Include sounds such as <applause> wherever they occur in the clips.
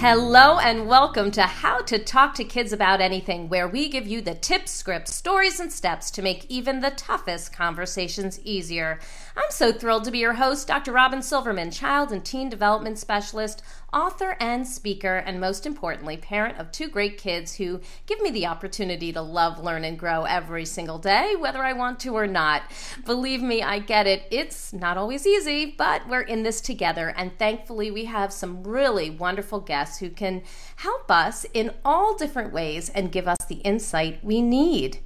Hello and welcome to How to Talk to Kids About Anything, where we give you the tips, scripts, stories, and steps to make even the toughest conversations easier. I'm so thrilled to be your host, Dr. Robin Silverman, child and teen development specialist, author and speaker, and most importantly, parent of two great kids who give me the opportunity to love, learn, and grow every single day, whether I want to or not. Believe me, I get it. It's not always easy, but we're in this together, and thankfully, we have some really wonderful guests who can help us in all different ways and give us the insight we need.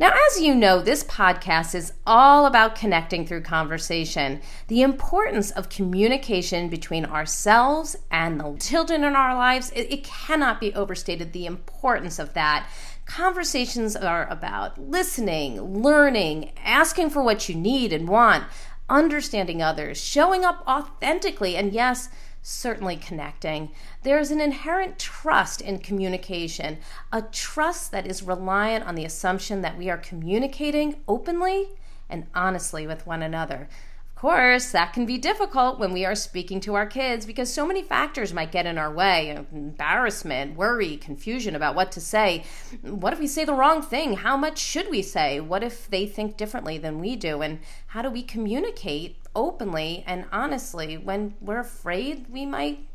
Now, as you know, this podcast is all about connecting through conversation. The importance of communication between ourselves and the children in our lives, it, it, cannot be overstated the importance of that. Conversations are about listening, learning, asking for what you need and want, understanding others, showing up authentically, and yes, certainly connecting. There's an inherent trust in communication, a trust that is reliant on the assumption that we are communicating openly and honestly with one another. Of course, that can be difficult when we are speaking to our kids because so many factors might get in our way embarrassment, worry, confusion about what to say. What if we say the wrong thing? How much should we say? What if they think differently than we do? And how do we communicate openly and honestly when we're afraid we might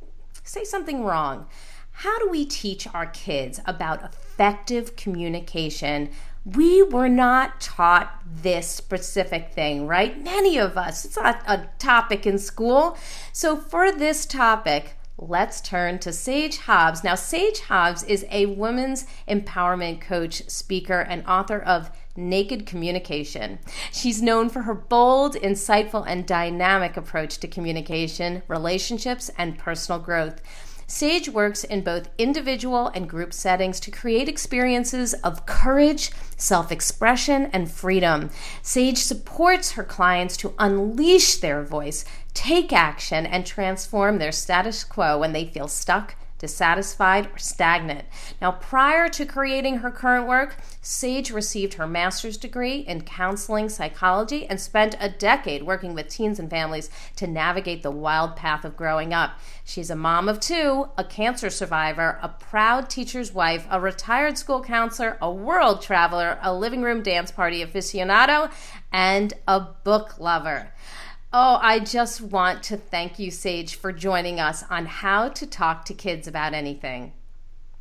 say something wrong. How do we teach our kids about effective communication? We were not taught this specific thing, right? Many of us, it's not a topic in school. So, for this topic, let's turn to Sage Hobbs. Now, Sage Hobbs is a women's empowerment coach, speaker, and author of Naked Communication. She's known for her bold, insightful, and dynamic approach to communication, relationships, and personal growth. Sage works in both individual and group settings to create experiences of courage, self expression, and freedom. Sage supports her clients to unleash their voice, take action, and transform their status quo when they feel stuck dissatisfied, or stagnant. Now, prior to creating her current work, Sage received her master's degree in counseling psychology and spent a decade working with teens and families to navigate the wild path of growing up. She's a mom of two, a cancer survivor, a proud teacher's wife, a retired school counselor, a world traveler, a living room dance party aficionado, and a book lover. Oh, I just want to thank you, Sage, for joining us on how to talk to kids about anything.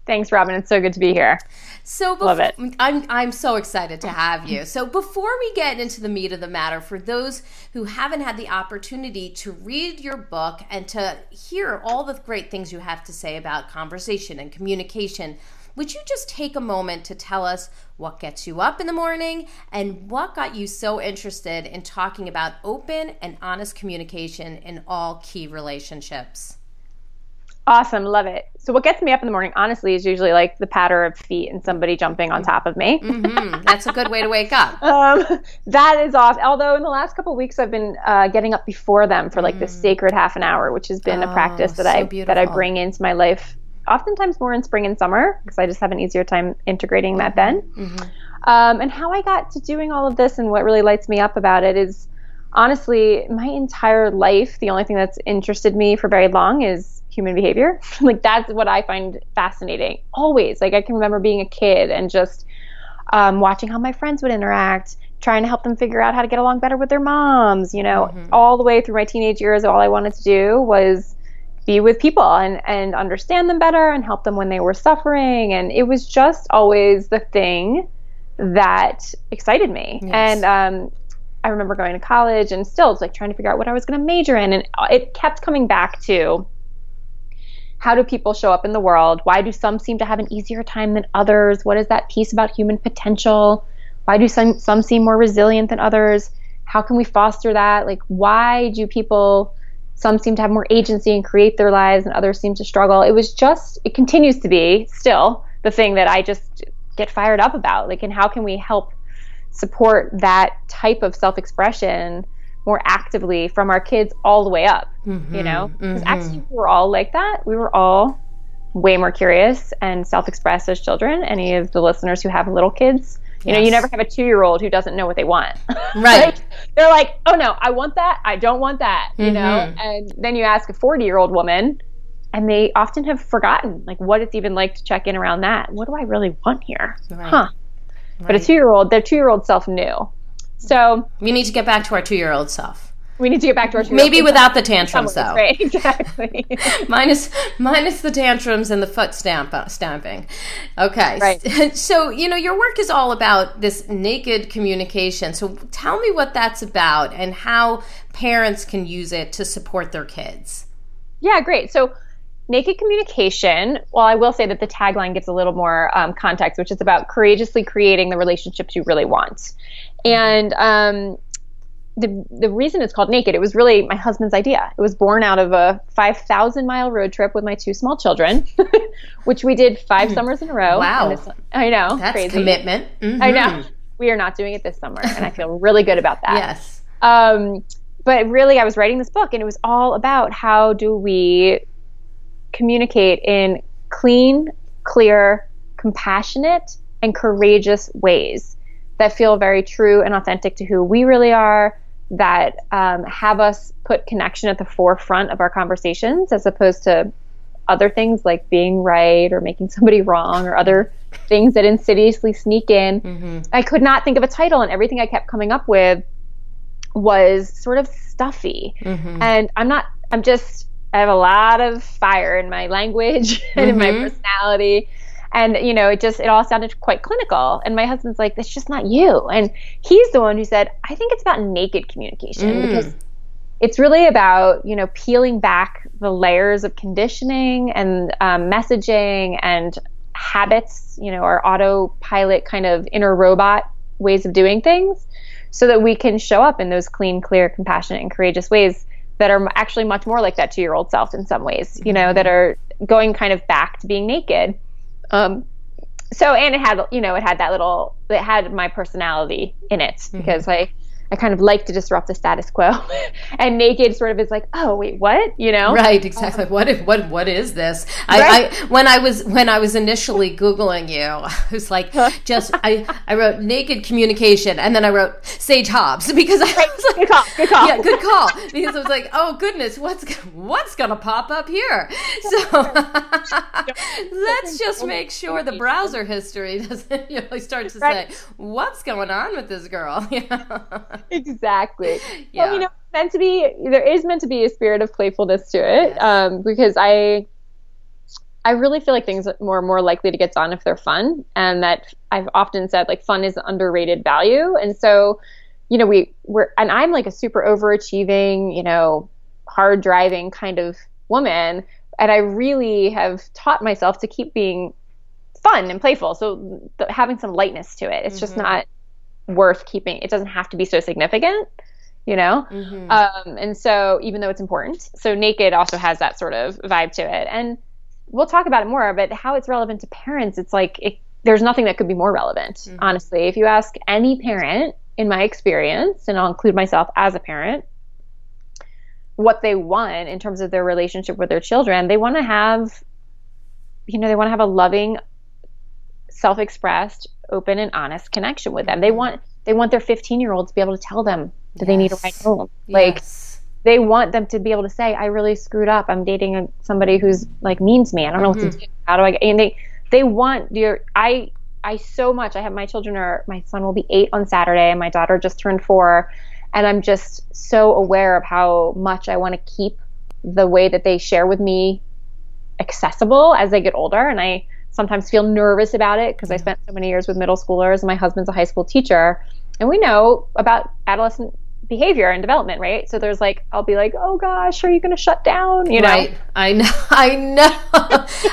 Thanks, Robin. It's so good to be here. So before, love it. I'm I'm so excited to have you. So before we get into the meat of the matter, for those who haven't had the opportunity to read your book and to hear all the great things you have to say about conversation and communication, would you just take a moment to tell us what gets you up in the morning and what got you so interested in talking about open and honest communication in all key relationships? Awesome, love it. So, what gets me up in the morning, honestly, is usually like the patter of feet and somebody jumping on top of me. Mm-hmm. That's a good way to wake up. <laughs> um, that is off. Although in the last couple weeks, I've been uh, getting up before them for like mm. the sacred half an hour, which has been oh, a practice that so I beautiful. that I bring into my life oftentimes more in spring and summer because I just have an easier time integrating that then. Mm-hmm. Um, and how I got to doing all of this and what really lights me up about it is honestly, my entire life, the only thing that's interested me for very long is human behavior. <laughs> like, that's what I find fascinating. Always. Like, I can remember being a kid and just um, watching how my friends would interact. Trying to help them figure out how to get along better with their moms, you know, mm-hmm. all the way through my teenage years. All I wanted to do was be with people and and understand them better and help them when they were suffering. And it was just always the thing that excited me. Yes. and um, i remember going to college and still it's like trying to figure out what i was going to major in. And it kept coming back to how do people show up in the world? Why do some seem to have an easier time than others? What is that piece about human potential? Why do some some seem more resilient than others? How can we foster that? Like why do people some seem to have more agency and create their lives, and others seem to struggle. It was just, it continues to be still the thing that I just get fired up about. Like, and how can we help support that type of self expression more actively from our kids all the way up? Mm-hmm, you know, because mm-hmm. actually we were all like that. We were all way more curious and self-expressed as children. Any of the listeners who have little kids, you yes. know, you never have a two year old who doesn't know what they want. <laughs> Right. like, they're like, oh no, I want that. I don't want that. You mm-hmm. know? And then you ask a 40 year old woman, and they often have forgotten like what it's even like to check in around that. What do I really want here? Right. Huh. Right. But a two year old, their two year old self knew. So we need to get back to our two year old self. We need to get back to our maybe without the tantrums though. Right, <laughs> exactly. <laughs> minus minus the tantrums and the foot stamp uh, stamping. Okay, right. <laughs> So you know your work is all about this naked communication. So tell me what that's about and how parents can use it to support their kids. Yeah, great. So Naked communication, well, I will say that the tagline gives a little more um, context, which is about courageously creating the relationships you really want. And um, the, the reason it's called Naked, it was really my husband's idea. It was born out of a 5,000 mile road trip with my two small children, <laughs> which we did five hmm. summers in a row. Wow. This, I know. That's crazy. commitment. Mm-hmm. I know. We are not doing it this summer, and I feel really good about that. yes. Um, but really, I was writing this book, and it was all about how do we communicate in clean, clear, compassionate, and courageous ways that feel very true and authentic to who we really are, that um, have us put connection at the forefront of our conversations as opposed to other things like being right or making <laughs> somebody wrong or other things that insidiously sneak in. Mm-hmm. I could not think of a title, and everything I kept coming up with was sort of stuffy. Mm-hmm. And I'm not, I'm just, I have a lot of fire in my language <laughs> and mm-hmm. in my mm-hmm. personality. And, you know, it just, it all sounded quite clinical. And my husband's like, that's just not you. And he's the one who said, I think it's about naked communication mm. because it's really about, you know, peeling back the layers of conditioning and um, messaging and habits, you know, our autopilot kind of inner robot ways of doing things so that we can show up in those clean, clear, compassionate, and courageous ways that are actually much more like that two year old self in some ways, you know, that are going kind of back to being naked. Um, so, and it had, you know, it had that little, it had my personality in it mm-hmm. because I, I kind of like to disrupt the status quo. <laughs> and naked sort of is like, oh wait, what? You know? Right, exactly. Um, what if, what what is this? I, right? I, when I was when I was initially Googling you, <laughs> I was like just I, I wrote naked communication and then I wrote Sage Hobbs <laughs> because I was like good call, good call. Yeah, good call. Because I was like, oh goodness, what's what's gonna pop up here? So let's just make sure the browser history doesn't you know start to say, what's going on with this girl? Yeah <laughs> exactly. Yeah. Well, you know, meant to be there is meant to be a spirit of playfulness to it, yes. um, because I I really feel like things are more more likely to get done if they're fun, and that I've often said like fun is an underrated value, and so you know we we're and I'm like a super overachieving, you know, hard driving kind of woman, and I really have taught myself to keep being fun and playful. So th- having some lightness to it. It's mm-hmm. just not worth keeping. It doesn't have to be so significant, you know? Mm-hmm. Um, and so, even though it's important, so Naked also has that sort of vibe to it. And we'll talk about it more, but how it's relevant to parents, it's like it, there's nothing that could be more relevant, mm-hmm. honestly. If you ask any parent, in my experience, and I'll include myself as a parent, what they want in terms of their relationship with their children, they want to have, you know, they want to have a loving, self expressed, open and honest connection with them. They mm-hmm. want they want their 15 year old to be able to tell them that yes. they need to ride home. Like yes. they want them to be able to say, "I really screwed up. I'm dating a, somebody who's like mean to me. I don't know mm-hmm. what to mm-hmm. do. How do I?" Get? And they they want your I I so much. I have my children are my son will be eight on Saturday, and my daughter just turned four, and I'm just so aware of how much I want to keep the way that they share with me accessible as they get older, and I sometimes feel nervous about it because I spent so many years with middle schoolers and my husband's a high school teacher. And we know about adolescent behavior and development, right? So there's like, I'll be like, oh gosh, are you going to shut down? You know? Right. I know. <laughs> I know. <laughs>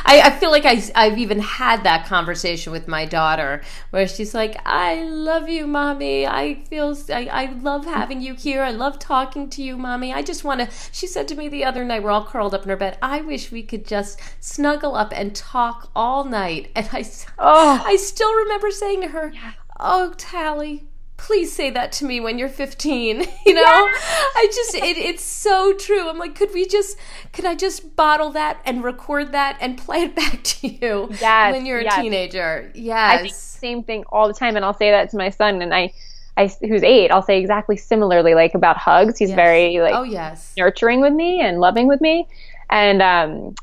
I, I, feel like I, I've even had that conversation with my daughter where she's like, I love you, mommy. I feel, I, I love having you here. I love talking to you, mommy. I just want to, she said to me the other night, we're all curled up in her bed. I wish we could just snuggle up and talk all night. And I, oh. I still remember saying to her, oh, Tally, please say that to me when you're 15 <laughs> you know? I just it, it's so true. I'm like could we just could i just bottle that and record that and play it <laughs> back to you yes, when you're a yes. teenager? Yes. same thing all the time and i'll say that to my son and i I, who's eight, I'll say exactly similarly, like about hugs. He's yes. very like, oh yes, nurturing with me and loving with me, and um,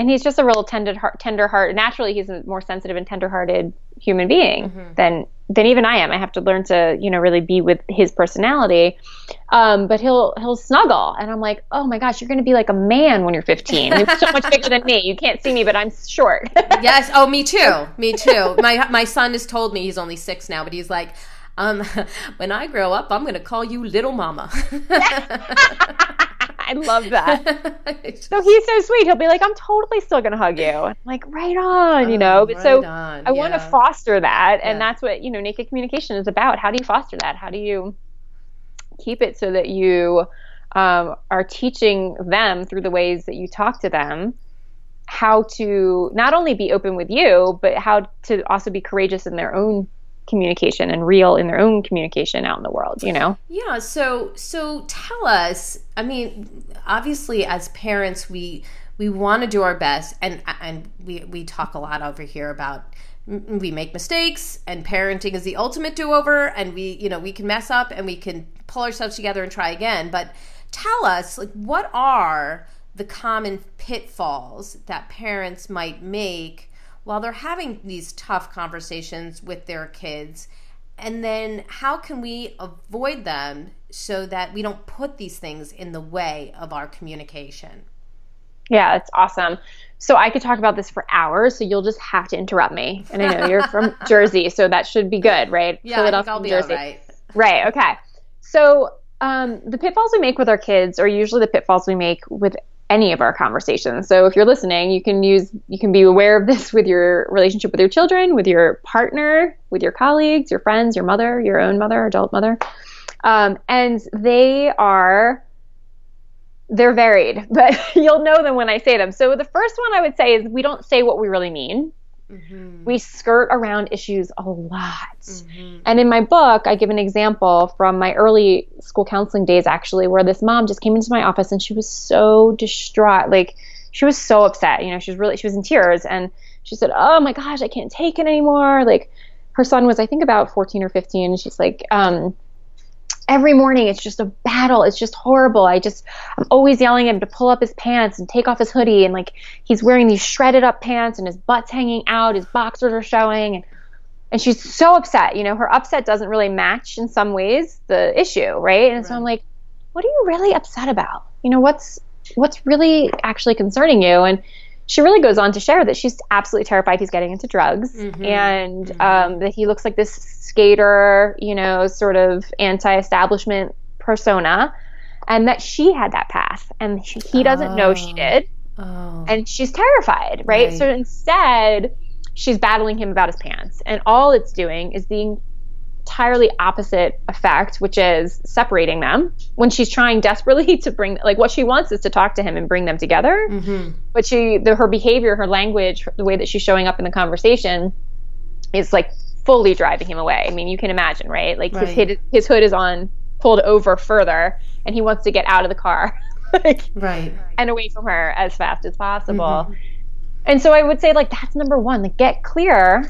and he's just a real tender heart, tender heart. Naturally, he's a more sensitive and tender-hearted human being mm-hmm. than than even I am. I have to learn to, you know, really be with his personality. Um, but he'll he'll snuggle, and I'm like, oh my gosh, you're going to be like a man when you're 15. You're so much bigger than me. You can't see me, but I'm short. <laughs> yes. Oh, me too. Me too. My my son has told me he's only six now, but he's like. Um, <laughs> when I grow up, I'm going to call you Little Mama. <laughs> I love that. <laughs> so he's so sweet. He'll be like, I'm totally still going to hug you. I'm like, right on, you know? But right so on. I want to foster that. And yeah. that's what, you know, naked communication is about. How do you foster that? How do you keep it so that you um, are teaching them through the ways that you talk to them how to not only be open with you, but how to also be courageous in their own communication and real in their own communication out in the world you know? Yeah so so tell us i mean obviously as parents we we want to do our best and and we we talk a lot over here about we make mistakes and parenting is the ultimate do-over and we you know we can mess up and we can pull ourselves together and try again. But tell us like what are the common pitfalls that parents might make while they're having these tough conversations with their kids and then how can we avoid them so that we don't put these things in the way of our communication? Yeah it's awesome. So i could talk about this for hours so you'll just have to interrupt me. And i know you're from <laughs> jersey so that should be good right? Yeah I think i'll be jersey. all right. Right okay. So um, the pitfalls we make with our kids are usually the pitfalls we make with any of our conversations. So if you're listening, you can use you can be aware of this <laughs> with your relationship with your children, with your partner, with your colleagues, your friends, your mother, your own mother, adult mother. Um, and they are they're varied, <laughs> but you'll know them when I say them. So the first one I would say is we don't say what we really mean. Mm-hmm. We skirt around issues a lot. Mm-hmm. And in my book, I give an example from my early school counseling days, actually, where this mom just came into my office and she was so distraught. Like, she was so upset. You know, she was really, she was in tears. And she said, Oh my gosh, I can't take it anymore. Like, her son was, I think, about 14 or 15. And she's like, um, every morning it's just a battle. It's just horrible. I just I'm always yelling at him to pull up his pants and take off his hoodie and like he's wearing these shredded up pants and his butt's hanging out, his boxers are showing and and she's so upset. You know, her upset doesn't really match in some ways the issue, right? And right. so I'm like, what are you really upset about? You know, what's what's really actually concerning you? And she really goes on to share that she's absolutely terrified he's getting into drugs mm-hmm. and mm-hmm. Um, that he looks like this skater, you know, sort of anti establishment persona, and that she had that path and she, he doesn't oh. know she oh. did. Oh. And she's terrified, right? right? So instead, she's battling him about his pants. And all it's doing is the entirely opposite effect, which is separating them when she's trying desperately <laughs> to bring, like, what she wants is to talk to him and bring them together. Mm-hmm. But she, the, her behavior, her language, the way that she's showing up in the conversation is like fully driving him away. I mean, you can imagine, right? Like right. his his hood is on, pulled over further, and he wants to get out of the car, <laughs> like, right, and away from her as fast as possible. Mm-hmm. And so I would say, like, that's number one. Like, get clear.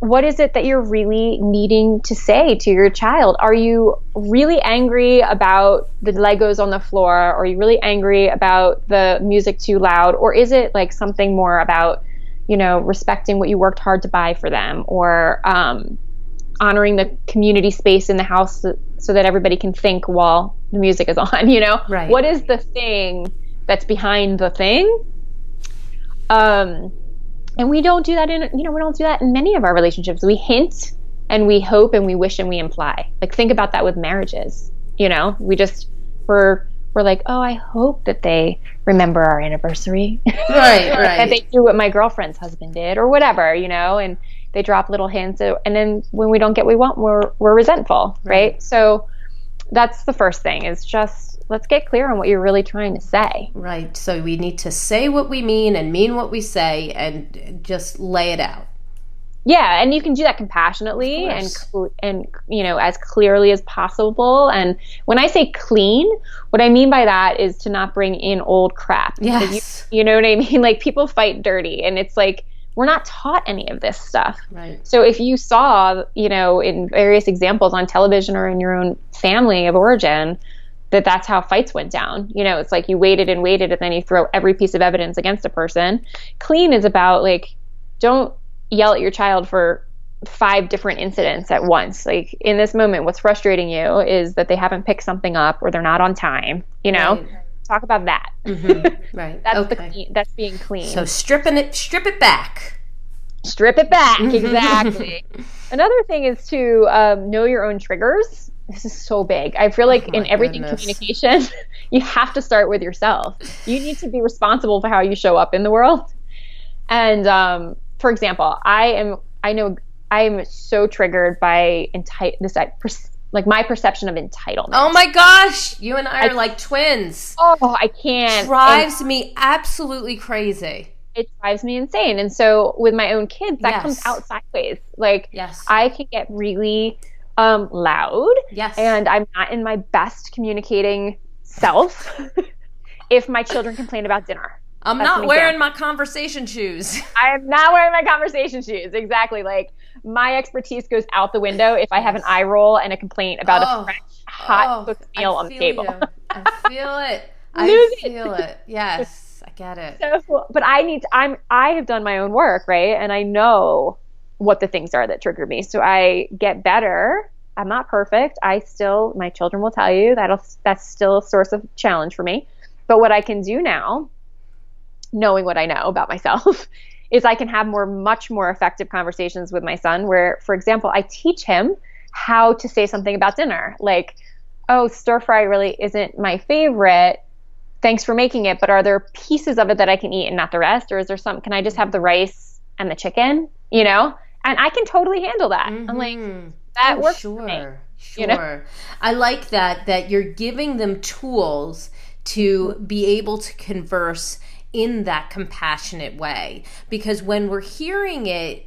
What is it that you're really needing to say to your child? Are you really angry about the Legos on the floor? Or are you really angry about the music too loud? Or is it like something more about you know, respecting what you worked hard to buy for them or um, honoring the community space in the house so, so, that everybody can think while the music is <laughs> on, you know? Right. What is the thing that's behind the thing? Um, and we don't do that in, you know, we don't do that in many of our relationships. We hint and we hope and we wish and we imply. Like, think about that with marriages. You know, we just we're we're like, oh, I hope that they remember our anniversary. Right, <laughs> right. that they do what my girlfriend's husband did or whatever, you know, and they drop little hints. And then when we don't get what we want, we're, we're resentful, right? right? So that's the first thing is just let's get clear on what you're really trying to say. Right. So we need to say what we mean and mean what we say and just lay it out. Yeah and you can do that compassionately and and you know as clearly as possible. And when i say clean what i mean by that is to not bring in old crap. Yes. You, you, know what i mean? <laughs> Like people fight dirty and it's like we're not taught any of this stuff. Right. So if you saw you know in various examples on television or in your own family of origin that that's how fights went down you know it's like you waited and waited and then you throw every piece of evidence against a person clean is about like don't yell at your child for five different incidents at once. Like in this moment, what's frustrating you is that they haven't picked something up or they're not on time. You know, right. talk about that. Mm-hmm. <laughs> Right. that's okay. the clean, that's being clean. So stripping it, strip it back. Strip it back. Exactly. <laughs> Another thing is to um, know your own triggers. This is so big. I feel like oh in everything goodness. communication, <laughs> you have to start with yourself. You need to be responsible for how you show up in the world. And um, for example, I am I know I am so triggered by enti- this like my perception of entitlement. Oh my gosh, you and I are I, like twins. Oh, I can't. Drives and me absolutely crazy. It drives me insane. And so with my own kids, that yes. comes out sideways. Like yes. I can get really um, loud. Yes. And I'm not in my best communicating self <laughs> if my children complain about dinner. I'm That's not wearing my conversation shoes. <laughs> I am not wearing my conversation shoes. Exactly. Like my expertise goes out the window if I have an eye roll and a complaint about oh, a fresh, hot oh, cooked meal on the table. <laughs> I feel it. I feel it. it. Yes, I get it. So, but I need. To, I'm. I have done my own work, right? And I know what the things are that trigger me. So I get better. I'm not perfect. I still. My children will tell you that'll. That's still a source of challenge for me. But what I can do now knowing what I know about myself <laughs> is I can have more, much more effective conversations with my son where, for example, I teach him how to say something about dinner. Like, oh, stir fry really isn't my favorite. Thanks for making it, but are there pieces of it that I can eat and not the rest? Or is there some, can I just have the rice and the chicken? You know? And I can totally handle that. Mm-hmm. I'm like, that oh, works sure. for me. Sure. <laughs> You know? I like that, that you're giving them tools to be able to converse in that compassionate way. Because when we're hearing it,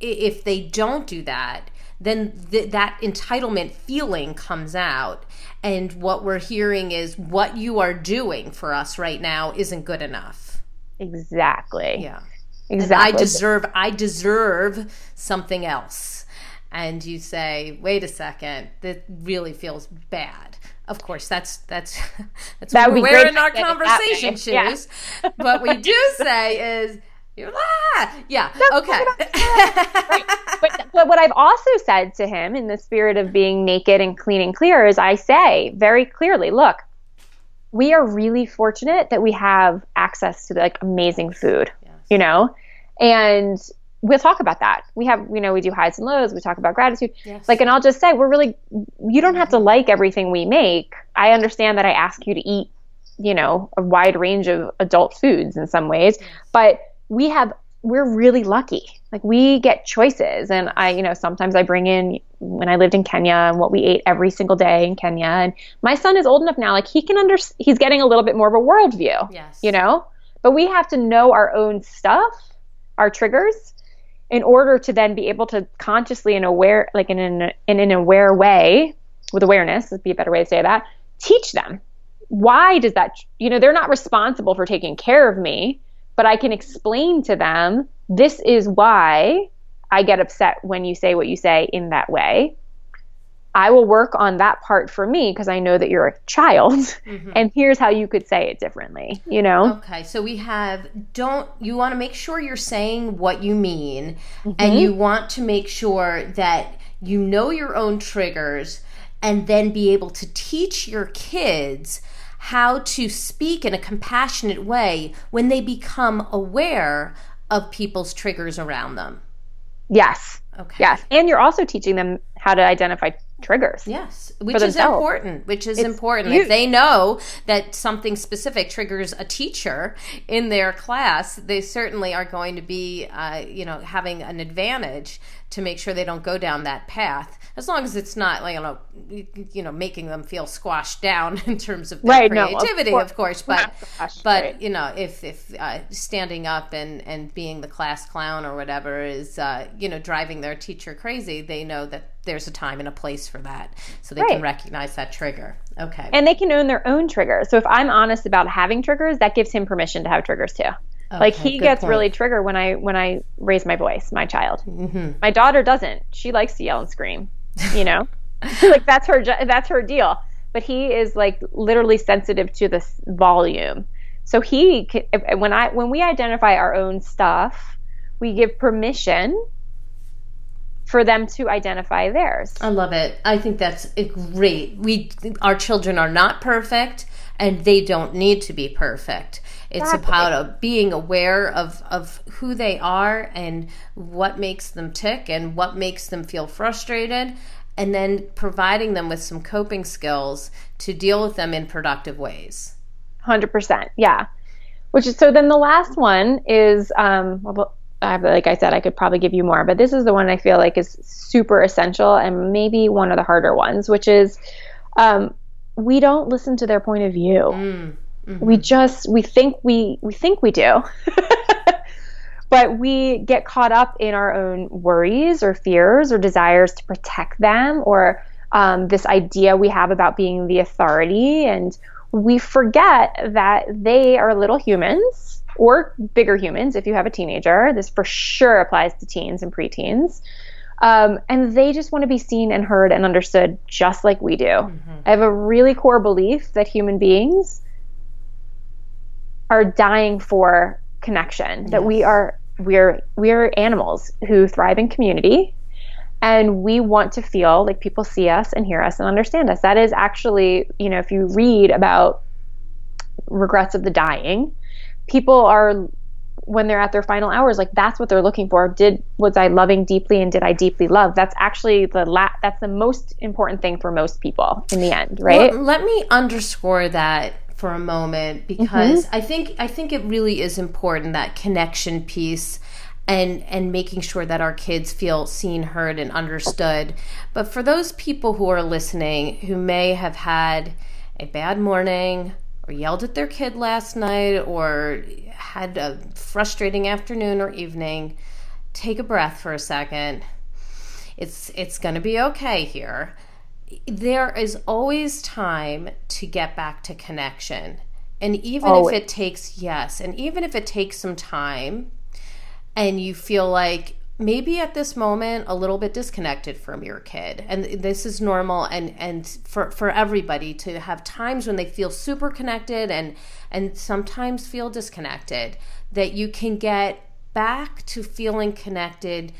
if they don't do that, then th- that entitlement feeling comes out. And what we're hearing is what you are doing for us right now isn't good enough. Exactly. Yeah. Exactly. I deserve I deserve something else. And you say, "Wait a second, that really feels bad." Of course, that's that's <laughs> that's that we're in our conversation shoes. Yeah. what we do <laughs> say is, ah! yeah, okay. <laughs> right. but, but what I've also said to him in the spirit of being naked and clean and clear is, I say very clearly, look, we are really fortunate that we have access to like amazing food, yes. you know, and we'll talk about that. We have, you know, we do highs and lows. We talk about gratitude. Yes. Like, and I'll just say, we're really, you don't have to mm-hmm. like everything we make. I understand that I ask you to eat, you know, a wide range of adult foods in some ways, but we have, we're really lucky. Like, we get choices. And I, you know, sometimes I bring in when I lived in Kenya and what we ate every single day in Kenya. And my son is old enough now, like, he can under, he's getting a little bit more of a worldview, yes. you know? But we have to know our own stuff, our triggers in order to then be able to consciously and aware, like in an, in an aware way, with awareness would be a better way to say that, teach them. Why does that, you know, they're not responsible for taking care of me, but I can explain to them this is why I get upset when you say what you say in that way. I will work on that part for me because I know that you're a child. Mm-hmm. <laughs> And here's how you could say it differently, you know? Okay. So we have don't you want to make sure you're saying what you mean mm-hmm. and you want to make sure that you know your own triggers and then be able to teach your kids how to speak in a compassionate way when they become aware of people's triggers around them. Yes. Okay. Yes. And you're also teaching them how to identify triggers. Yes, which is important. Which is it's important. Huge. If they know that something specific triggers a teacher in their class, they certainly are going to be, uh, you know, having an advantage to make sure they don't go down that path. As long as it's not, like, you know, you know, making them feel squashed down <laughs> in terms of their right, creativity, no, of, course. of, course. But, Gosh, but right. you know, if if uh, standing up and and being the class clown or whatever is, uh, you know, driving their teacher crazy, they know that there's a time and a place for that so they right. can recognize that trigger okay and they can own their own triggers so if i'm honest about having triggers that gives him permission to have triggers too okay, like he gets point. really triggered when i when i raise my voice my child mm-hmm. my daughter doesn't she likes to yell and scream you know <laughs> like that's her that's her deal but he is like literally sensitive to the volume so he when i when we identify our own stuff we give permission for them to identify theirs. I love it. I think that's great. We our children are not perfect and they don't need to be perfect. It's about a, being aware of, of who they are and what makes them tick and what makes them feel frustrated, and then providing them with some coping skills to deal with them in productive ways. 100%. Yeah. Which is so then the last one is um, well, I, like I said, I could probably give you more, but this is the one I feel like is super essential and maybe one of the harder ones, which is um, we don't listen to their point of view. Mm, mm-hmm. We just we think we we think we do. <laughs> but we get caught up in our own worries or fears or desires to protect them or um, this idea we have about being the authority and we forget that they are little humans or bigger humans if you have a teenager. This for sure applies to teens and preteens. Um, and they just want to be seen and heard and understood just like we do. Mm-hmm. I have a really core belief that human beings are dying for connection, yes. that we are we're we're animals who thrive in community and we want to feel like people see us and hear us and understand us. That is actually, you know, if you read about regrets of the dying, people are when they're at their final hours like that's what they're looking for did was i loving deeply and did i deeply love that's actually the la- that's the most important thing for most people in the end right well, let me underscore that for a moment because mm-hmm. i think i think it really is important that connection piece and and making sure that our kids feel seen heard and understood but for those people who are listening who may have had a bad morning or yelled at their kid last night or had a frustrating afternoon or evening, take a breath for a second. It's it's going to be okay here. There is always time to get back to connection. And even if it takes yes, and even if it takes some time and you feel like maybe at this moment a little bit disconnected from your kid and this is normal and and for for everybody to have times when they feel super connected and and sometimes feel disconnected that you can get back to feeling connected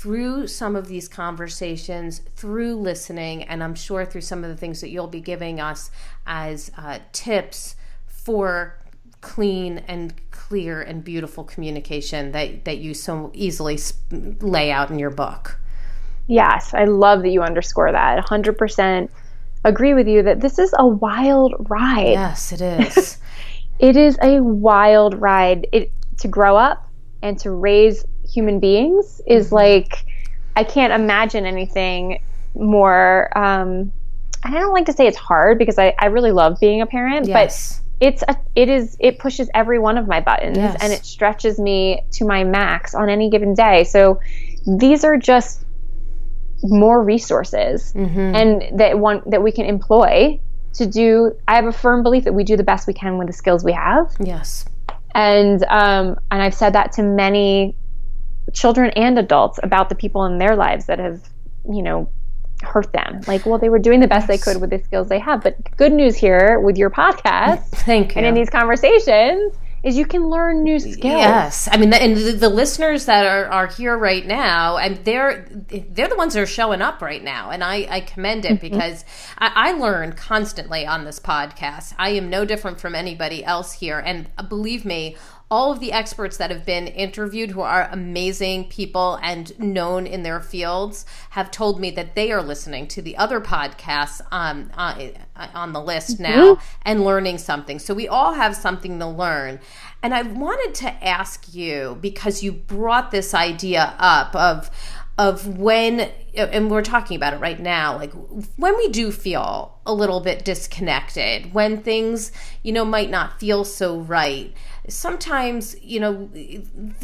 through some of these conversations, through listening, and I'm sure through some of the things that you'll be giving us as uh, tips for clean and clear and beautiful communication that, that you so easily lay out in your book. Yes, I love that you underscore that. 100% agree with you that this is a wild ride. Yes, it is. <laughs> it is a wild ride. It to grow up and to raise human beings is mm-hmm. like I can't imagine anything more um, I don't like to say it's hard because I, I really love being a parent, yes. but it's a, it is it pushes every one of my buttons yes. and it stretches me to my max on any given day so these are just more resources mm-hmm. and that one that we can employ to do i have a firm belief that we do the best we can with the skills we have yes and um and i've said that to many children and adults about the people in their lives that have you know hurt them. Like, well, they were doing the best yes. they could with the skills they have. But good news here with your podcast, <laughs> thank you, and in these conversations is you can learn new skills. Yes, I mean, the, and the, the, listeners that are, are here right now, and they're they're the ones that are showing up right now, and I, I commend it mm-hmm. because I, I, learn constantly on this podcast. I am no different from anybody else here, and believe me, all of the experts that have been interviewed who are amazing people and known in their fields have told me that they are listening to the other podcasts um, uh, on the list mm-hmm. now mm-hmm. and learning something. So we all have something to learn. And I wanted to ask you because you brought this idea up of of when and we're talking about it right now like when we do feel a little bit disconnected when things you know might not feel so right sometimes you know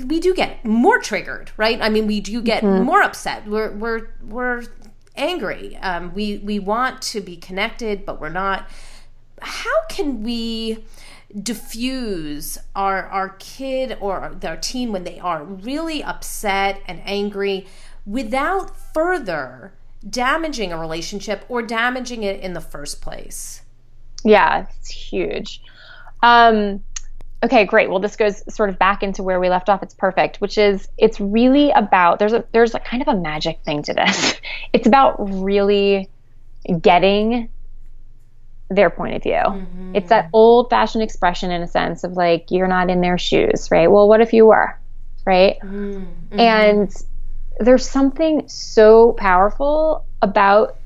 we do get more triggered right? I mean we do get mm-hmm. more upset. We're we're we're angry. Um, we we want to be connected but we're not. How can we diffuse our our kid or their teen when they are really upset and angry without further damaging a relationship or damaging it in the first place? Yeah it's huge. Um okay great. Well this goes sort of back into where we left off. It's perfect which is it's really about there's a there's a kind of a magic thing to this. <laughs> It's about really getting their point of view. Mm-hmm. it's that old fashioned expression in a sense of like you're not in their shoes right? Well what if you were right? Mm-hmm. and there's something so powerful about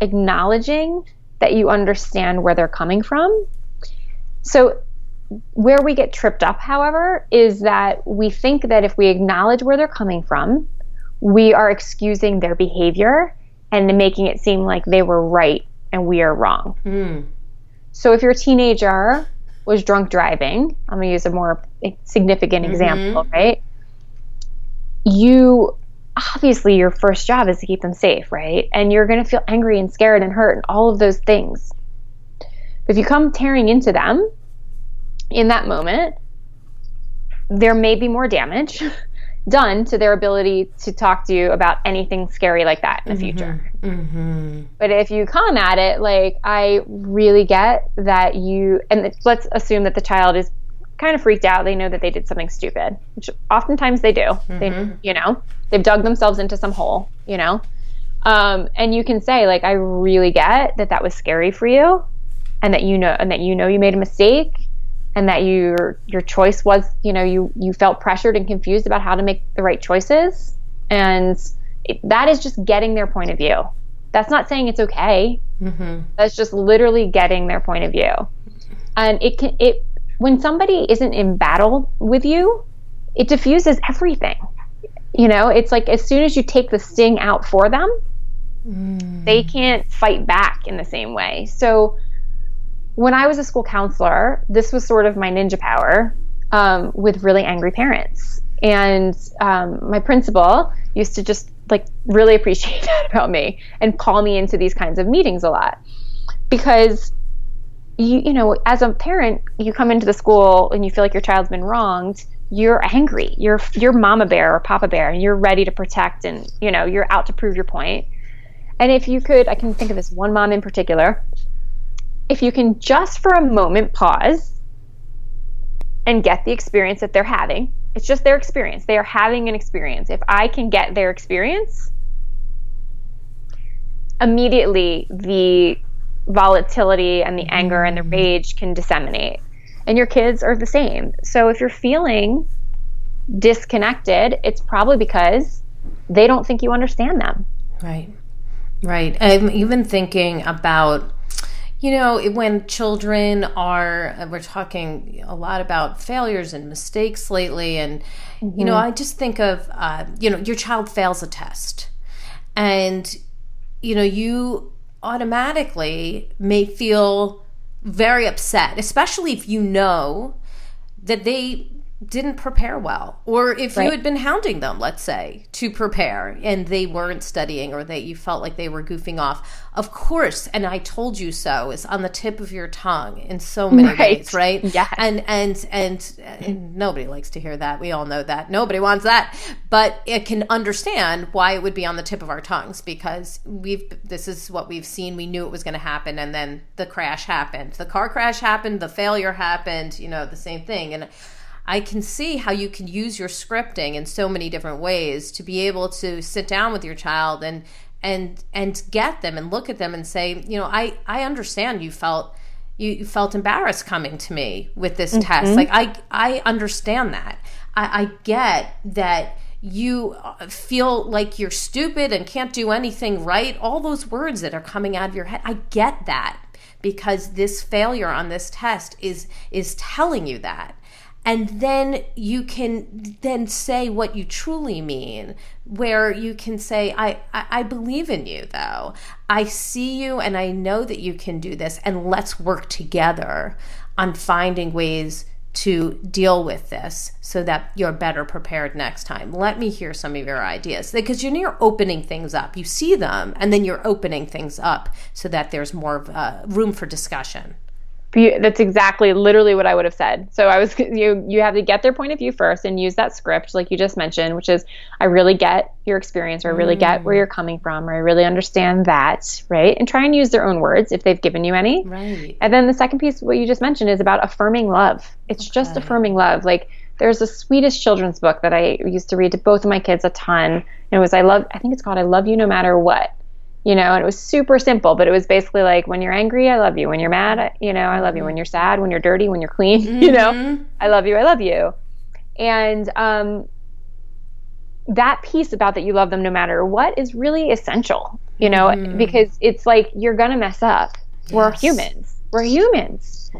acknowledging that you understand where they're coming from. So where we get tripped up, however, is that we think that if we acknowledge where they're coming from, we are excusing their behavior and making it seem like they were right and we are wrong. Mm. So if your teenager was drunk driving, I'm going to use a more significant mm-hmm. example, right? You obviously your first job is to keep them safe, right? And you're going to feel angry and scared and hurt and all of those things. If you come tearing into them in that moment, there may be more damage <laughs> done to their ability to talk to you about anything scary like that in the mm-hmm, future. Mm-hmm. But if you come at it like, I really get that you, and let's assume that the child is kind of freaked out. They know that they did something stupid, which oftentimes they do. Mm-hmm. They, you know, they've dug themselves into some hole, you know. Um, and you can say like, I really get that that was scary for you, and that you know, and that you know you made a mistake, and that your your choice was you know you you felt pressured and confused about how to make the right choices. And it, that is just getting their point of view. That's not saying it's okay. Mm-hmm. that's just literally getting their point of view. And it can it when somebody isn't in battle with you it diffuses everything. You know it's like as soon as you take the sting out for them mm. they can't fight back in the same way. So when I was a school counselor, this was sort of my ninja power um, with really angry parents. And um, my principal used to just like really appreciate <laughs> that about me and call me into these kinds of meetings a lot. Because you you know as a parent you come into the school and you feel like your child's been wronged you're angry. You're you're mama bear or papa bear and you're ready to protect and you know you're out to prove your point. And if you could i can think of this one mom in particular if you can just for a moment pause and get the experience that they're having, it's just their experience. They are having an experience. If I can get their experience, immediately the volatility and the anger and the mm. rage can disseminate. And your kids are the same. So if you're feeling disconnected, it's probably because they don't think you understand them. Right. Right. I'm even thinking about you know, when children are, uh, we're talking a lot about failures and mistakes lately. And, mm-hmm. you know, mm-hmm. I just think of, uh, you know, your child fails a test. And, you know, you automatically may feel very upset, especially if you know that they didn't prepare well. Or if right. you had been hounding them let's say to prepare and they weren't studying or that you felt like they were goofing off. Of course and i told you so is on the tip of your tongue in so many right. ways right? <laughs> Yeah and, and and and nobody likes to hear that. We all know that. Nobody wants that. But it can understand why it would be on the tip of our tongues because we've this is what we've seen. We knew it was going to happen and then the crash happened. The car crash happened the failure happened you know the same thing. And I can see how you can use your scripting in so many different ways to be able to sit down with your child and and and get them and look at them and say, you know, I I understand you felt you felt embarrassed coming to me with this mm-hmm. test. Like I I understand that. I, I get that you uh, feel like you're stupid and can't do anything right. All those words that are coming out of your head. I get that because this failure on this test is is telling you that and then you can then say what you truly mean where you can say I, I, I believe in you though. I see you and i know that you can do this and let's work together on finding ways to deal with this so that you're better prepared next time. Let me hear some of your ideas. Because you're opening things up. You see them and then you're opening things up so that there's more uh, room for discussion that's exactly literally what I would have said. So I was <laughs> you you have to get their point of view first and use that script like you just mentioned, which is I really get your experience or I really mm. get where mm. you're coming from or I really understand that, right? And try and use their own words if they've given you any. Right. And then the second piece what you just mentioned is about affirming love. It's okay. just affirming love. Like there's a Swedish children's book that I used to read to both of my kids a ton. And it was I love I think it's called I love you no matter what you know, and it was super simple, but it was basically like when you're angry, I love you. When you're mad, you know, I love you. When you're sad, when you're dirty, when you're clean, mm-hmm. <laughs> you know, mm-hmm. I love you, I love you. And um, that piece about that you love them no matter what is really essential, you know, mm. because it's like you're going to mess up. Yes. We're humans. We're humans.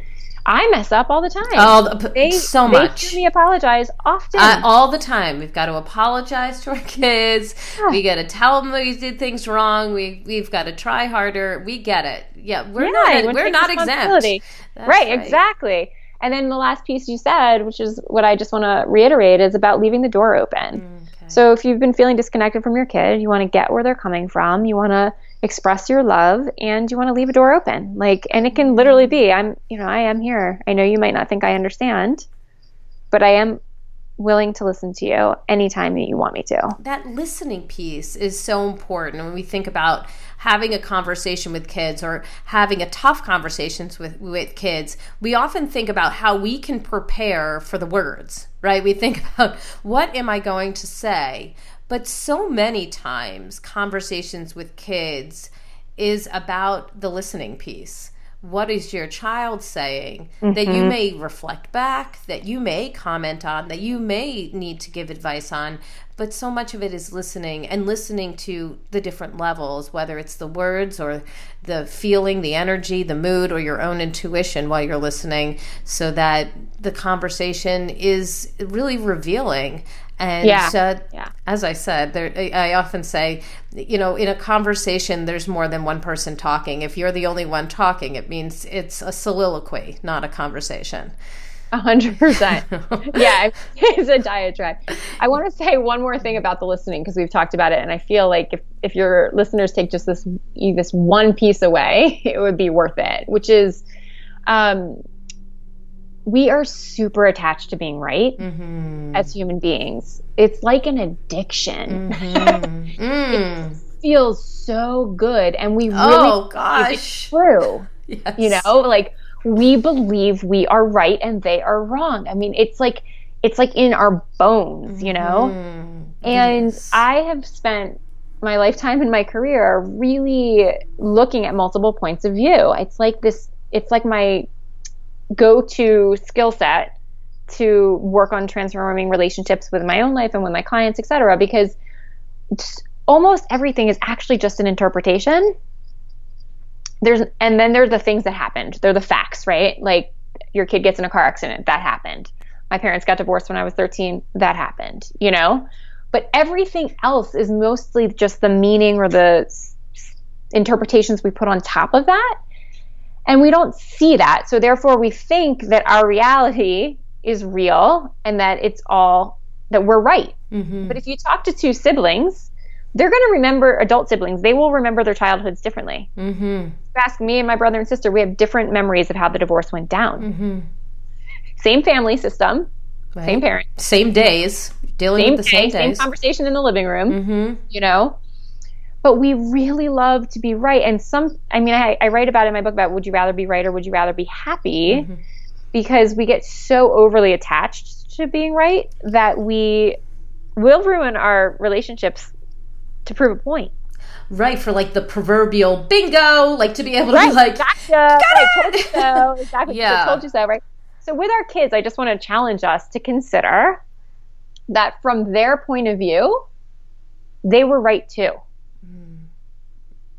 I mess up all the time. Oh, they, so much. They me apologize often. Uh, all the time. We've got to apologize to our <laughs> kids. Yeah. We got to tell them we did things wrong. We we've got to try harder. We get it. Yeah, we're yeah, not we're not exempt. Right, right, exactly. And then the last piece you said, which is what I just want to reiterate, is about leaving the door open. Mm, okay. So if you've been feeling disconnected from your kid, you want to get where they're coming from. You want to express your love and you want to leave a door open. Like and it can literally be i'm you know i am here. I know you might not think i understand but i am willing to listen to you anytime that you want me to. That listening piece is so important when we think about having a conversation with kids or having a tough conversations with with kids. We often think about how we can prepare for the words right? We think <laughs> about what am i going to say but so many times, conversations with kids is about the listening piece. What is your child saying mm-hmm. that you mm-hmm. may reflect back, that you may comment on, that you may need to give advice on? But so much of it is listening and listening to the different levels, whether it's the words or the feeling, the energy, the mood, or your own intuition while you're listening, so that the conversation is really revealing and yeah. Uh, yeah. as I said, there, I often say, you know, in a conversation, there's more than one person talking. If you're the only one talking, it means it's a soliloquy, not a conversation. A hundred percent. <laughs> Yeah, it's a diatribe. I want to say one more thing about the listening because we've talked about it, and I feel like if if your listeners take just this this one piece away, <laughs> it would be worth it. Which is, um, we are super attached to being right mm-hmm. as human beings. It's like an addiction. Mm-hmm. <laughs> mm. it feels so good, and we really oh gosh, true. <laughs> Yes. You know, like we believe we are right and they are wrong. I mean, it's like it's like in our bones, you know. Mm-hmm. And yes. I have spent my lifetime in my career really looking at multiple points of view. It's like this. It's like my go to skill set to work on transforming relationships with my own life and with my clients, etc. Because almost everything is actually just an interpretation. There's and then there's the things that happened. They're the facts, right? Like your kid gets in a car accident, that happened. My parents got divorced when I was 13, that happened, you know? But everything else is mostly just the meaning or the interpretations we put on top of that. And we don't see that. So therefore, we think that our reality is real and that it's all that we're right. Mm-hmm. But if you talk to two siblings, they're going to remember adult siblings. They will remember their childhoods differently. Mm-hmm. ask me and my brother and sister, we have different memories of how the divorce went down. Mm-hmm. Same family system, right. same parents, same days, dealing same with the day, same days, same conversation in the living room. Mm-hmm. You know, but we really love to be right. And some, I mean, I, I, write about it in my book about would you rather be right or would you rather be happy? Mm-hmm. Because we get so overly attached to being right that we will ruin our relationships to prove a point. Right, for like the proverbial bingo, like to be able to right, be like, gotcha. Got it! I told you so. <laughs> Exactly. Yeah. I told you so, right? So with our kids, I just want to challenge us to consider that from their point of view, they were right too.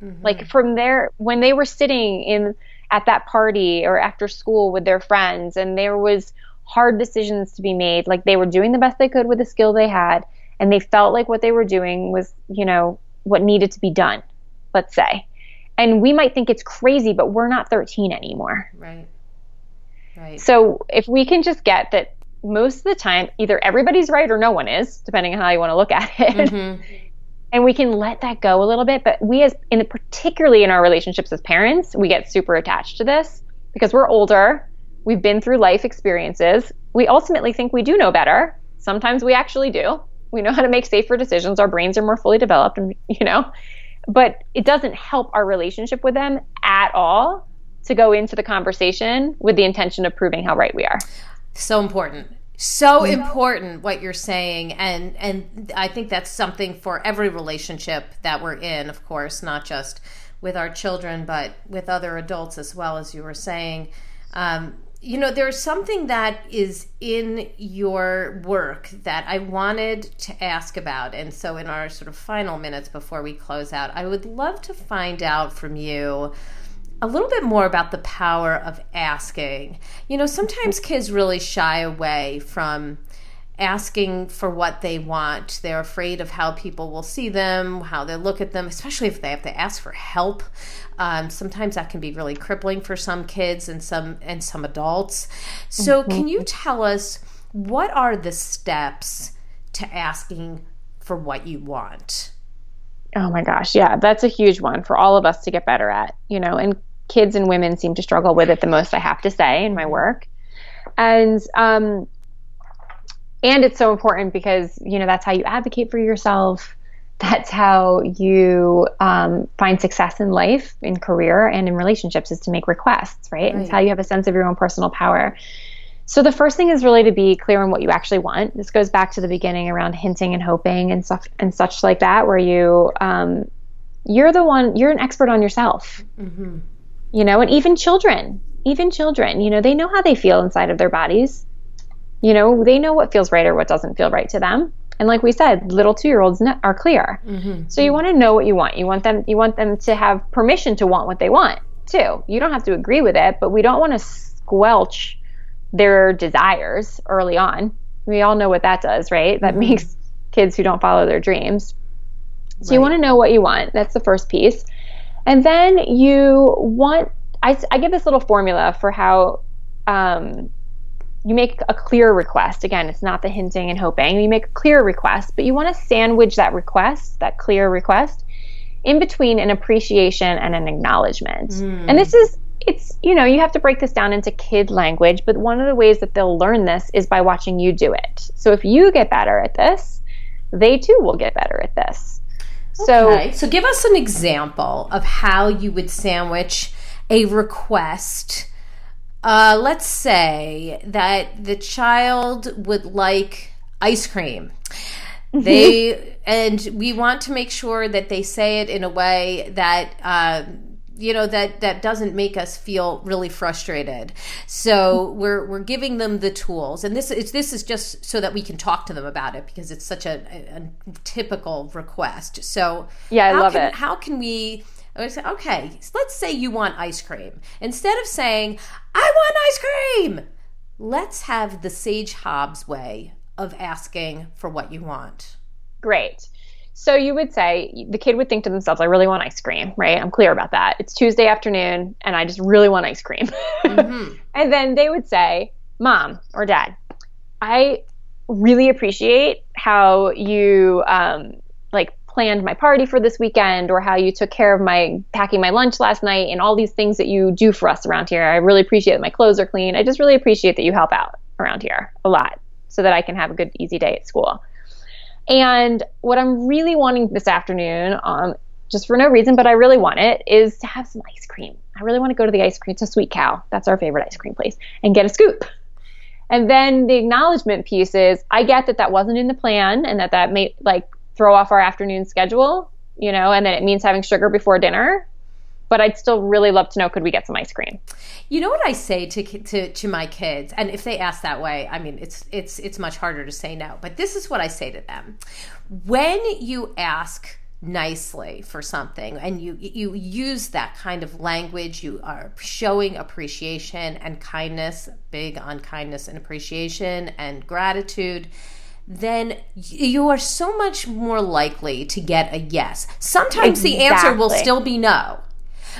Mm-hmm. Like from there, when they were sitting in at that party or after school with their friends and there was hard decisions to be made, like they were doing the best they could with the skill they had and they felt like what they were doing was, you know, what needed to be done, let's say. And we might think it's crazy, but we're not 13 anymore. Right. Right. So if we can just get that most of the time, either everybody's right or no one is, depending on how you want to look at it. Mm-hmm. And we can let that go a little bit. But we, as in particularly in our relationships as parents, we get super attached to this because we're older. We've been through life experiences. We ultimately think we do know better. Sometimes we actually do. We know how to make safer decisions. Our brains are more fully developed, and you know, but it doesn't help our relationship with them at all to go into the conversation with the intention of proving how right we are. So important. So important what you're saying and and I think that's something for every relationship that we're in, of course, not just with our children but with other adults as well as you were saying. Um, you know, there's something that is in your work that I wanted to ask about. And so, in our sort of final minutes before we close out, I would love to find out from you a little bit more about the power of asking. You know, sometimes kids really shy away from asking for what they want. They're afraid of how people will see them, how they look at them, especially if they have to ask for help. Um, sometimes that can be really crippling for some kids and some and some adults. So, mm-hmm. can you tell us what are the steps to asking for what you want? Oh my gosh, yeah, that's a huge one for all of us to get better at, you know, and kids and women seem to struggle with it the most, I have to say, in my work. And um, and it's so important because you know that's how you advocate for yourself. That's how you um, find success in life, in career, and in relationships is to make requests, right? right? It's how you have a sense of your own personal power. So the first thing is really to be clear on what you actually want. This goes back to the beginning around hinting and hoping and stuff and such like that, where you um, you're the one you're an expert on yourself. Mm-hmm you know, and even children, even children, you know, they know how they feel inside of their bodies. You know, they know what feels right or what doesn't feel right to them. And like we said, little two-year-olds are clear. Mm-hmm. So you want to know what you want. You want them you want them to have permission to want what they want, too. You don't have to agree with it, but we don't want to squelch their desires early on. We all know what that does, right? That mm-hmm. makes kids who don't follow their dreams. So right. you want to know what you want. That's the first piece. And then you want, I, I give this little formula for how um, you make a clear request. Again, it's not the hinting and hoping. You make a clear request, but you want to sandwich that request, that clear request, in between an appreciation and an acknowledgement. Mm. And this is, it's, you know, you have to break this down into kid language, but one of the ways that they'll learn this is by watching you do it. So if you get better at this, they too will get better at this. So, okay. so give us an example of how you would sandwich a request. Uh, let's say that the child would like ice cream. They and we want to make sure that they say it in a way that uh, you know that that doesn't make us feel really frustrated. So we're we're giving them the tools. And this is this is just so that we can talk to them about it because it's such a, a, a typical request. So yeah i love can, it. how can we say, okay let's say you want ice cream. Instead of saying i want ice cream let's have the sage hobbs way of asking for what you want. Great so you would say the kid would think to themselves, I really want ice cream, right? I'm clear about that. It's Tuesday afternoon and I just really want ice cream. Mm-hmm. <laughs> and then they would say, Mom or Dad, I really appreciate how you um, like planned my party for this weekend or how you took care of my packing my lunch last night and all these things that you do for us around here. I really appreciate that my clothes are clean. I just really appreciate that you help out around here a lot so that I can have a good easy day at school. And what I'm really wanting this afternoon, um, just for no reason, but I really want it, is to have some ice cream. I really want to go to the ice cream to Sweet Cow. That's our favorite ice cream place, and get a scoop. And then the acknowledgement piece is I get that that wasn't in the plan and that that may like throw off our afternoon schedule, you know, and that it means having sugar before dinner. But I'd still really love to know could we get some ice cream? You know what I say to to to my kids, and if they ask that way, I mean it's it's it's much harder to say no. But this is what I say to them: when you ask nicely for something and you you use that kind of language you are showing appreciation and kindness big on kindness and appreciation and gratitude then you are so much more likely to get a yes sometimes exactly. the answer will still be no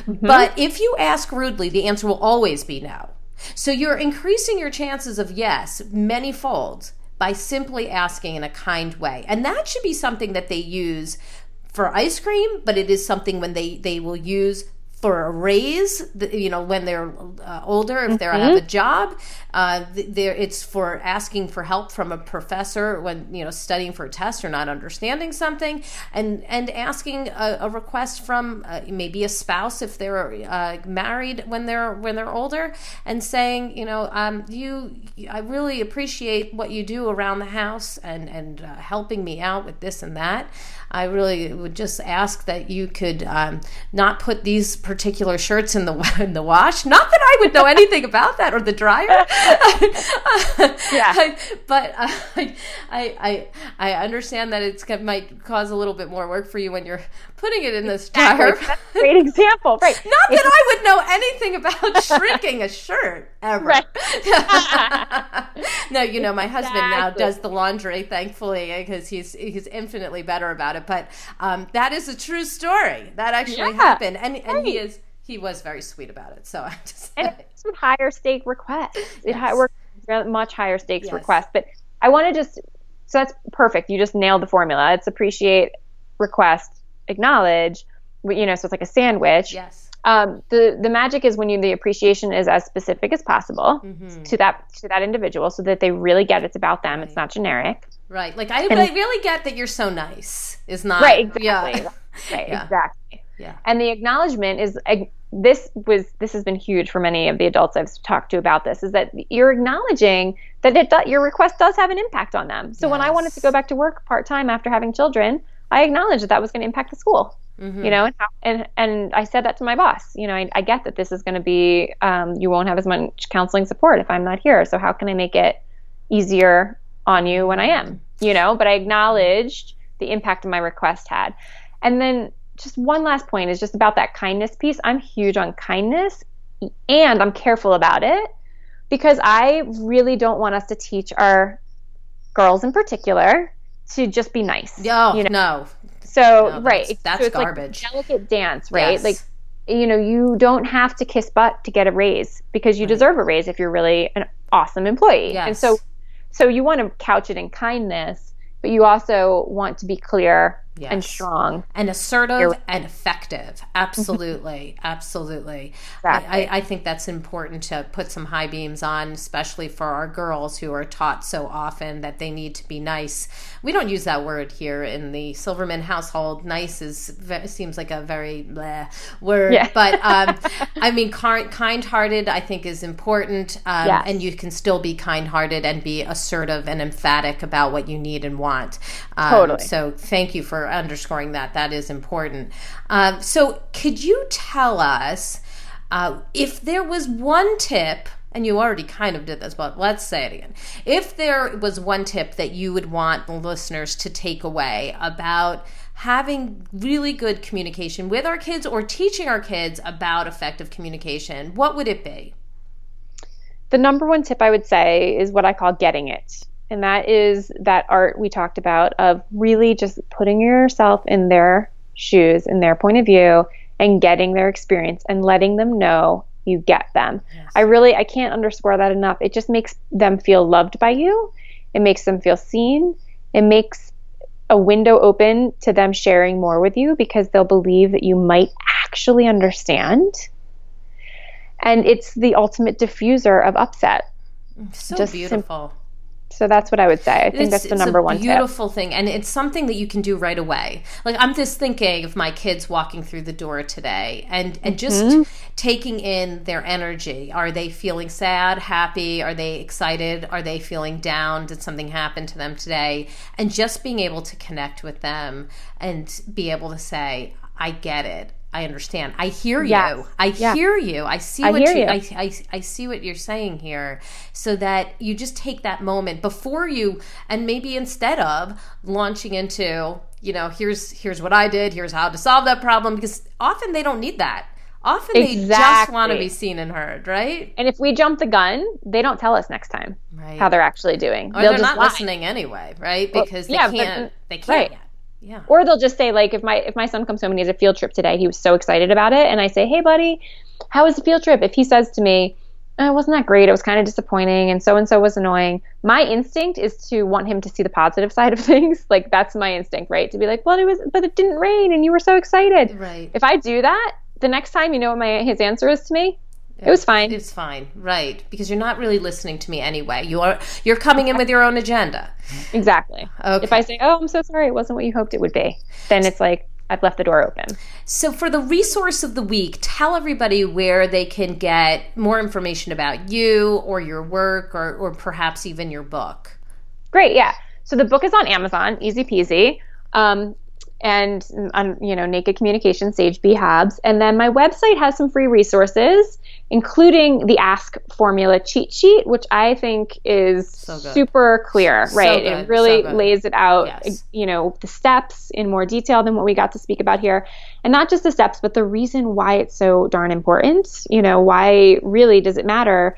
mm-hmm. but if you ask rudely the answer will always be no so you're increasing your chances of yes many folds by simply asking in a kind way. And that should be something that they use for ice cream, but it is something when they they will use for a raise, you know, when they're uh, older, if they mm-hmm. have a job, uh, there it's for asking for help from a professor when you know studying for a test or not understanding something, and and asking a, a request from uh, maybe a spouse if they're uh, married when they're when they're older, and saying, you know, um, you, I really appreciate what you do around the house and and uh, helping me out with this and that. I really would just ask that you could um, not put these particular shirts in the <laughs> in the wash. Not that I would know anything about that or the dryer. <laughs> <laughs> yeah. but uh, I, I I understand that it might cause a little bit more work for you when you're putting it in this dryer. great example, right? Not that I would know anything about shrinking a shirt ever. Right. no, you know, my husband exactly. now does the laundry, thankfully, because he's he's infinitely better about it. But um, that is a true story. That actually yeah. happened, and and he is he was very sweet about it. So <laughs> I just and it's with higher stake request. It yes. works much higher stakes yes. requests, but I want to just so that's perfect. You just nailed the formula. It's appreciate, request, acknowledge. You know, so it's like a sandwich. Yes um, the the magic is when you the appreciation is as specific as possible mm-hmm. to that to that individual, so that they really get it's about them. Right. It's not generic. Right. Like I, and, I really get that you're so nice. Is not right. Exactly. Yeah. <laughs> right, yeah. Exactly. Yeah. And the acknowledgement is this was this has been huge for many of the adults I've talked to about this is that you're acknowledging that it your request does have an impact on them. So yes. when I wanted to go back to work part time after having children, I acknowledged that that was going to impact the school. Mm-hmm. You know, and, and and I said that to my boss. You know, I, I get that this is going to be um, you won't have as much counseling support if I'm not here. So how can I make it easier on you when I am? You know, but I acknowledged the impact my request had, and then just one last point is just about that kindness piece. I'm huge on kindness, and I'm careful about it because I really don't want us to teach our girls in particular to just be nice. Oh, you know? no, so no, right, that's, that's so garbage. Like delicate dance, right? Yes. Like you know, you don't have to kiss butt to get a raise because you right. deserve a raise if you're really an awesome employee. Yes. And so, so you want to couch it in kindness, but you also want to be clear yes. and strong and assertive You're- and effective. Absolutely, <laughs> absolutely. Exactly. I, I, think that's important to put some high beams on, especially for our girls who are taught so often that they need to be nice. We don't use that word here in the Silverman household. Nice is seems like a very bleh word, yeah. but um, <laughs> I mean, kind-hearted I think is important, um, yes. and you can still be kind-hearted and be assertive and emphatic about what you need and want. Um, totally. So thank you for underscoring that. That is important. Um, so, could you tell us uh, if there was one tip? And you already kind of did this, but let's say it again. If there was one tip that you would want the listeners to take away about having really good communication with our kids or teaching our kids about effective communication, what would it be? The number one tip I would say is what I call getting it. And that is that art we talked about of really just putting yourself in their shoes, in their point of view, and getting their experience and letting them know you get them. Yes. I really I can't underscore that enough. It just makes them feel loved by you. It makes them feel seen. It makes a window open to them sharing more with you because they'll believe that you might actually understand. And it's the ultimate diffuser of upset. Mm, so just beautiful. So that's what I would say. I think it's, that's the number one. Beautiful tip. thing, and it's something that you can do right away. Like I'm just thinking of my kids walking through the door today, and and just mm-hmm. taking in their energy. Are they feeling sad, happy? Are they excited? Are they feeling down? Did something happen to them today? And just being able to connect with them and be able to say, "I get it. I understand. I hear yes. you. I yeah. hear you. I see I what you, you. I, I, I see what you're saying here. So that you just take that moment before you and maybe instead of launching into, you know, here's here's what I did, here's how to solve that problem because often they don't need that. Often exactly. they just want to be seen and heard, right? And if we jump the gun, they don't tell us next time right. how they're actually doing. Or They'll they're not lie. listening anyway, right? Because well, they yeah, can't. But, they can't right. yet. Yeah. Or they'll just say like if my if my son comes home and he has a field trip today, he was so excited about it, and I say, "Hey, buddy, how was the field trip?" If he says to me, oh, "It wasn't that great. It was kind of disappointing, and so and so was annoying," my instinct is to want him to see the positive <laughs> side of things. like that's my instinct, right? To be like, "Well, it was, but it didn't rain, and you were so excited." Right. If I do that, the next time, you know what my his answer is to me? It was fine. It's fine, right? Because you're not really listening to me anyway. You are you're coming in with your own agenda. Exactly. Okay. If I say, "Oh, I'm so sorry, it wasn't what you hoped it would be," then it's like I've left the door open. So, for the resource of the week, tell everybody where they can get more information about you or your work or, or perhaps even your book. Great, yeah. So, the book is on Amazon, easy peasy. Um, and on you know naked communication Sage B Hobbs and then my website has some free resources including the ask formula cheat sheet which i think is so super clear right so it really so lays it out yes. you know the steps in more detail than what we got to speak about here and not just the steps but the reason why it's so darn important you know why really does it matter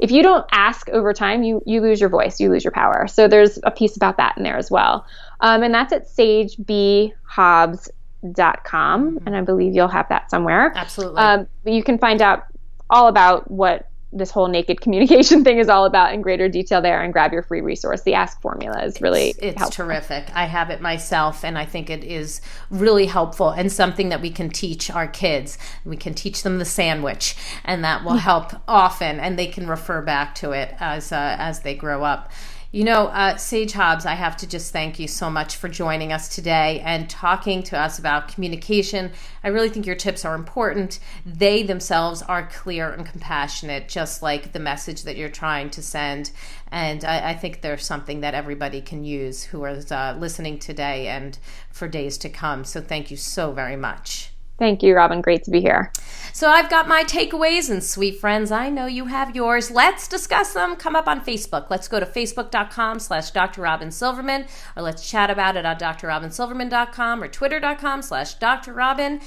if you don't ask over time, you you lose your voice, you lose your power. So there's a piece about that in there as well. Um, and that's at sagebhobbs.com. Mm-hmm. And I believe you'll have that somewhere. Absolutely. Um, you can find out all about what this whole naked communication <laughs> thing is all about in greater detail there and grab your free resource. The Ask formula is really it's, it's terrific. I have it myself and I think it is really helpful and something that we can teach our kids. We can teach them the sandwich and that will <laughs> help often and they can refer back to it as uh, as they grow up. You know, uh, Sage Hobbs, I have to just thank you so much for joining us today and talking to us about communication. I really think your tips are important. They themselves are clear and compassionate, just like the message that you're trying to send. And I, I think there's something that everybody can use who is uh, listening today and for days to come. So thank you so very much. Thank you, Robin. Great to be here. So I've got my takeaways, and sweet friends, I know you have yours. Let's discuss them. Come up on Facebook. Let's go to facebook.com slash Dr. Robin Silverman, or let's chat about it on drrobinsilverman.com or twitter.com slash Dr. Robin.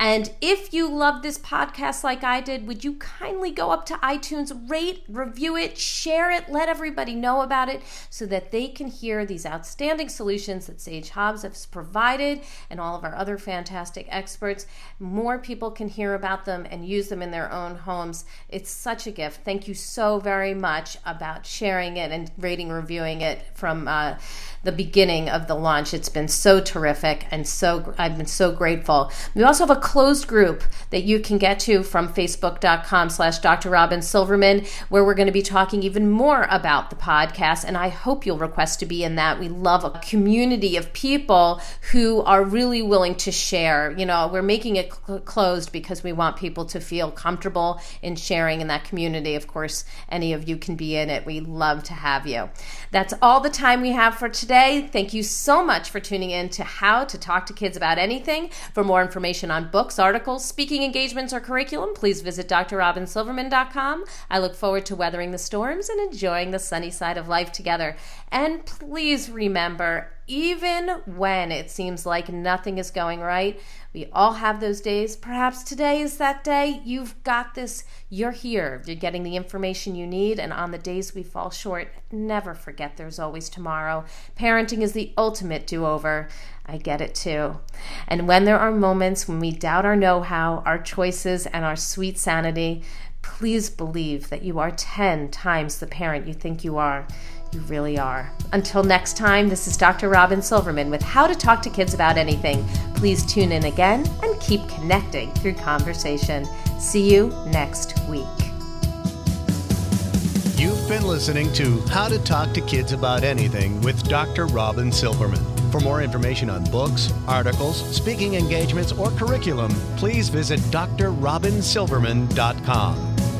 And if you love this podcast like I did, would you kindly go up to iTunes, rate, review it, share it, let everybody know about it so that they can hear these outstanding solutions that Sage Hobbs has provided and all of our other fantastic experts. More people can hear about them and use them in their own homes. It's such a gift. Thank you so very much about sharing it and rating, reviewing it from. Uh, the beginning of the launch. It's been so terrific and so I've been so grateful. We also have a closed group that you can get to from facebook.com slash Dr. Robin Silverman, where we're going to be talking even more about the podcast. And I hope you'll request to be in that. We love a community of people who are really willing to share. You know, we're making it cl- closed because we want people to feel comfortable in sharing in that community. Of course, any of you can be in it. We love to have you. That's all the time we have for today today. Thank you so much for tuning in to How to Talk to Kids About Anything. For more information on books, articles, speaking engagements, or curriculum, please visit drrobinsilverman.com. I look forward to weathering the storms and enjoying the sunny side of life together. And please remember, even when it seems like nothing is going right, we all have those days. Perhaps today is that day. You've got this. You're here. You're getting the information you need. And on the days we fall short, never forget there's always tomorrow. Parenting is the ultimate do over. I get it too. And when there are moments when we doubt our know how, our choices, and our sweet sanity, please believe that you are 10 times the parent you think you are. You really are. Until next time, this is Dr. Robin Silverman with How to Talk to Kids About Anything. Please tune in again and keep connecting through conversation. See you next week. You've been listening to How to Talk to Kids About Anything with Dr. Robin Silverman. For more information on books, articles, speaking engagements, or curriculum, please visit drrobinsilverman.com.